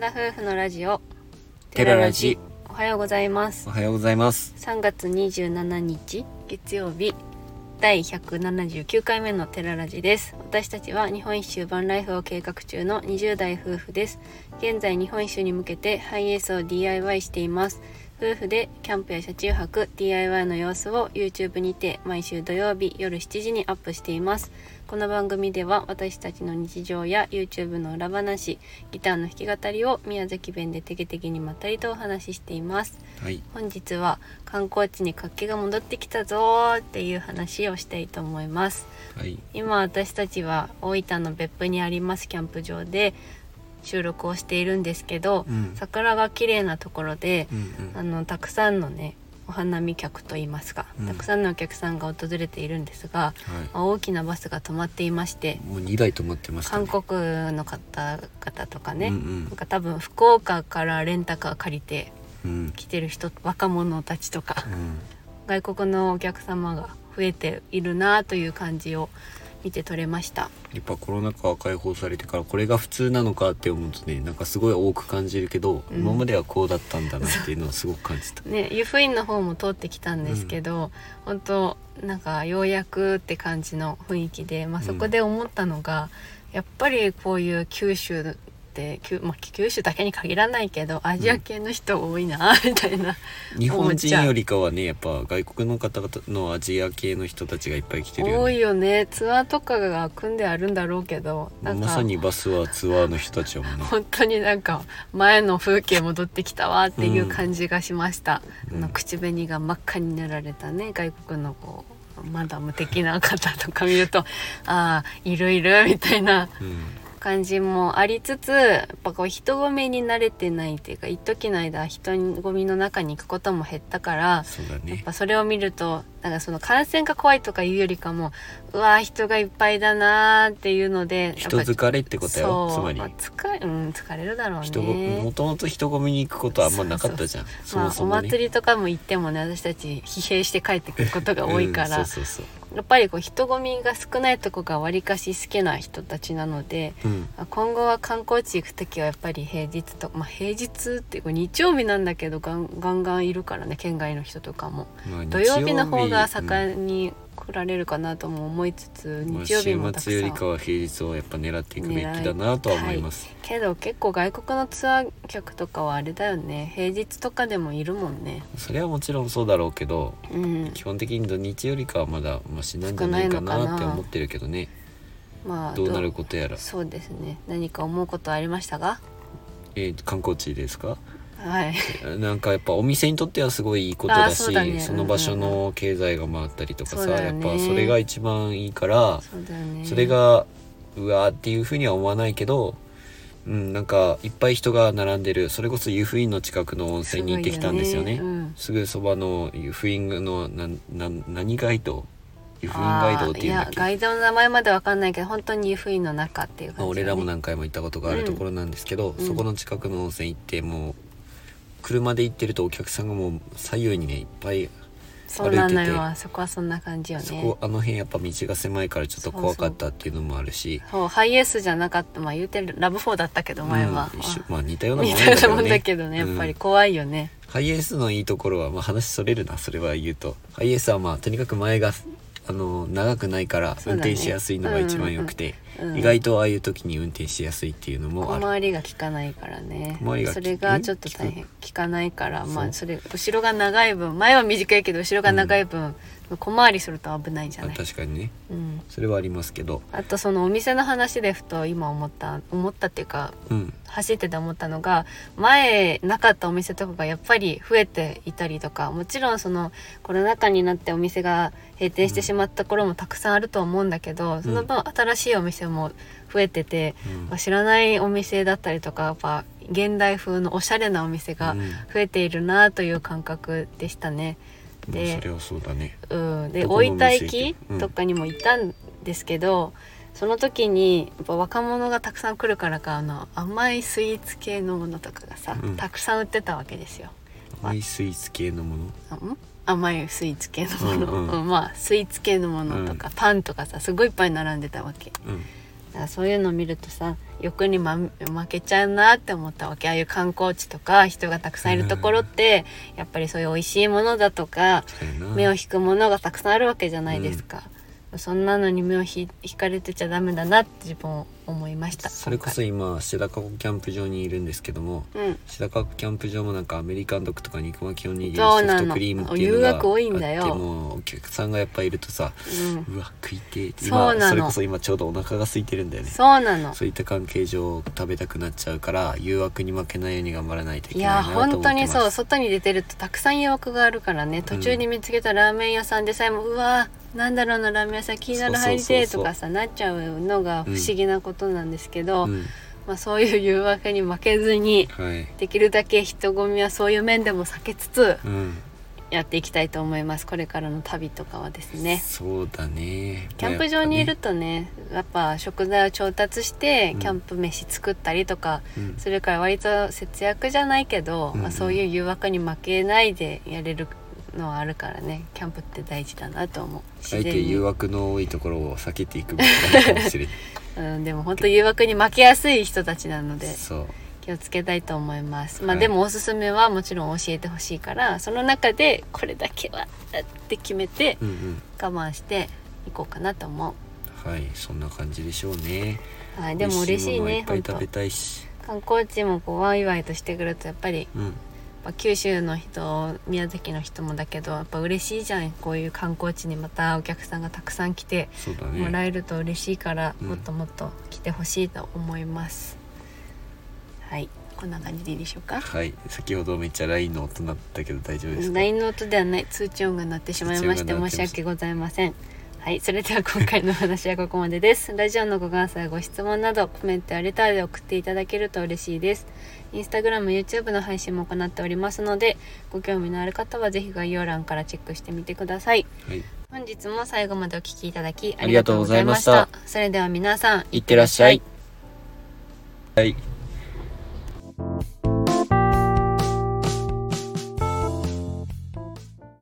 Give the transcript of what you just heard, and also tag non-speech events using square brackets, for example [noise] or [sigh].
田夫婦のラジオテララジ。おはようございます。おはようございます。3月27日月曜日第179回目のテララジです。私たちは日本一周バンライフを計画中の20代夫婦です。現在日本一周に向けてハイエースを DIY しています夫婦でキャンプや車中泊 DIY の様子を YouTube にて毎週土曜日夜7時にアップしています。この番組では私たちの日常や YouTube の裏話ギターの弾き語りを宮崎弁でてけてけにまったりとお話ししています。はい。本日は観光地に活気が戻ってきたぞーっていう話をしたいと思います。はい。今私たちは大分の別府にありますキャンプ場で収録をしているんですけど、うん。桜が綺麗なところでう、んあのたくさんのねお花見客といいますか、うん。たくさんのお客さんが訪れているんですが、うんはまあ大きなバスが止まっていましていもう二台止まってました韓ね国の方々とかね、うんうん。なんか多分福岡からレンタカー借りてうん。来てる人若者たちとかうん。外国のお客様が増えているなという感じを見て取れました。やっぱコロナ禍が解放されてからこれが普通なのかって思うとねなんかすごい多く感じるけど、うん。今まではこうだったんだなっていうのはすごく感じた。ね湯布院の方も通ってきたんですけど、本当なんかようやくって感じの雰囲気で、まあ、うんそこで思ったのが、やっぱりこういう九州って、九まあ、九州だけに限らないけどアジア系の人多いな [laughs] みたいな、日本人よりかはねやっぱ外国の方々のアジア系の人たちがいっぱい来てるよね。多いよね。ツアーとかが組んであるんだろうけどまさにバスはツアーの人たちやもんね。本当になんか前の風景戻ってきたわっていう感じがしました、うん。あの口紅が真っ赤になられたね外国のこうマダム的な方とか見るとああいるいるみたいな。うん感じもありつつやっぱこう人混みに慣れてないっていうか一時の間人混みの中に行くことも減ったからそうだやっねぱそれを見るとなんかその感染が怖いとかいうよりかもうわー人がいっぱいだなーっていうので人疲れってことよそうつまり。まあ、疲れうん疲れるだろうね。もともと人混みに行くことはあんまなかったじゃん。そまあ、お祭りとかも行ってもね私たち疲弊して帰ってくることが多いから、[laughs] うんそうそうやっぱりこう人混みが少ないとこがわりかし好きな人たちなのでそううん。今後は観光地行く時はやっぱり平日とまあ平日っていうか日曜日なんだけどガンガンガンいるからね県外の人とかも。まあ土曜日の方が盛んに来られるかなとも思いつつ、日曜日もたくさん週末よりかは平日をやっぱ狙っていくべきだなとは思います、けど結構外国のツアー客とかはあれだよね。平日とかでもいるもんね。それはもちろんそうだろうけどうん。基本的に土日よりかはまだマシなんじゃないか少なって思ってるけどね。まあどうなることやら、そうですね。何か思うことありましたか？えー観光地ですか？はい。なんかやっぱお店にとってはすごいいいことだしそうだね。の場所の経済が回ったりとかさ、ね。やっぱそれが一番いいからそね。それがうわーっていうふうには思わないけどうんなんかいっぱい人が並んでるそれこそ湯布院の近くの温泉に行ってきたんですよね。うん。すぐそばの湯布院のなな何街道？湯布院街道っていうんだっけ？ガイドの名前までわかんないけど本当に湯布院の中っていう感じだね、俺らも何回も行ったことがあるところなんですけど、うん。そこの近くの温泉行ってもう車で行ってるとお客さんがもう左右にねいっぱいそうなのよ。そこはそんな感じよね。そこあの辺やっぱ道が狭いからちょっと怖かったっていうのもあるし。そうハイエースじゃなかった。まあ言うてるラブ4だったけど前は、うん [laughs] まあ似たようなもんだけどたようなもんだねけどね。やっぱりうん怖いよね、ハイエースのいいところは、まあ、話それるなそれは言うと。ハイエースはまあとにかく前があの長くないから運転しやすいのが一番良くて、意外とああいう時に運転しやすいっていうのも小ある。回りが効かないからね。それがちょっと大変。効かないからまあそれ後ろが長い分前は短いけど後ろが長い分、小回りすると危ないじゃあない、確かにね。うん、それはありますけど。あとそのお店の話でふと今思った思ったっていうかうん。走ってて思ったのが前なかったお店とかがやっぱり増えていたりとかもちろんそのコロナ禍になってお店が閉店してしまった頃もたくさんあると思うんだけど、その分新しいお店も増えてて、うん。まあ知らないお店だったりとかやっぱ現代風のおしゃれなお店がうん。増えているなという感覚でしたね。まあでそれはそうだね。うん、でどこのお大分店駅うん。とかにもいたんですけど、その時にやっぱ若者がたくさん来るからかあの甘いスイーツ系のものとかがさ、うん。たくさん売ってたわけですよ。甘いスイーツ系のもの？甘いスイーツ系のもの、うんうん。うんまあスイーツ系のものとか、パンとかさすごいいっぱい並んでたわけ。うんだからそういうのを見るとさ欲に、ま、負けちゃうなって思ったわけ。ああいう観光地とか人がたくさんいるところって、やっぱりそういう美味しいものだとか目を引くものがたくさんあるわけじゃないですか、そんなのに目を引引かれてちゃダメだなって自分思いました。それこそ今志高湖キャンプ場にいるんですけどもうん。志高湖キャンプ場もなんかアメリカンドッグとか肉巻きおにぎりソフトクリームっていうのが多いんだよ。あってもうお客さんがやっぱいるとさうん。うわ食いてえってそうなの。今それこそ今ちょうどお腹が空いてるんだよね。そうなの。そういった関係上食べたくなっちゃうから誘惑に負けないように頑張らないといいやけないなと思ってます。本当にそう。外に出てるとたくさん誘惑があるからね。途中に見つけたラーメン屋さんでさえも、うわなんだろうなラーメン屋さん気になる入りてえとかさなっちゃうのが不思議なことなんですけど、うん。まあ、そういう誘惑に負けずにはい。できるだけ人混みはそういう面でも避けつつうん。やっていきたいと思います。これからの旅とかはですね。そうだね。キャンプ場にいるまとねやっぱ食材を調達してうん。キャンプ飯作ったりとか、それから割と節約じゃないけど、うんうん。まあ、そういう誘惑に負けないでやれるのはあるからね。キャンプって大事だなと思う。あ自えて誘惑の多いところを避けていくべきなのかもしれない。[laughs] うん、でも本当誘惑に負けやすい人たちなのでそう。気をつけたいと思います。まあ、はい。でもおすすめはもちろん教えてほしいからその中でこれだけはって決めてうんうん。我慢していこうかなと思はいそんな感じでしょうね。う、はい、でも嬉しいね本当っぱい食べたいし。観光地もこうワイワイとしてくるとやっぱりうんぱ九州の人宮崎の人もだけどやっぱ嬉しいじゃん。こういう観光地にまたお客さんがたくさん来てもらねえると嬉しいから、うん。もっともっと来てほしいと思います。はい。こんな感じでいいでしょうか？はい。先ほどめっちゃ LINE の音鳴ったけど大丈夫ですか？LINE の音ではない。通知音が鳴ってしまいまして申し訳ございませんはいそれでは今回のお話はここまでです。ラジオのご感想やご質問などコメントやレターで送っていただけると嬉しいです。インスタグラム YouTube の配信も行っておりますのでご興味のある方はぜひ概要欄からチェックしてみてください。はい。本日も最後までお聞きいただきあありがとうございました。それでは皆さんいってらっしゃい。はい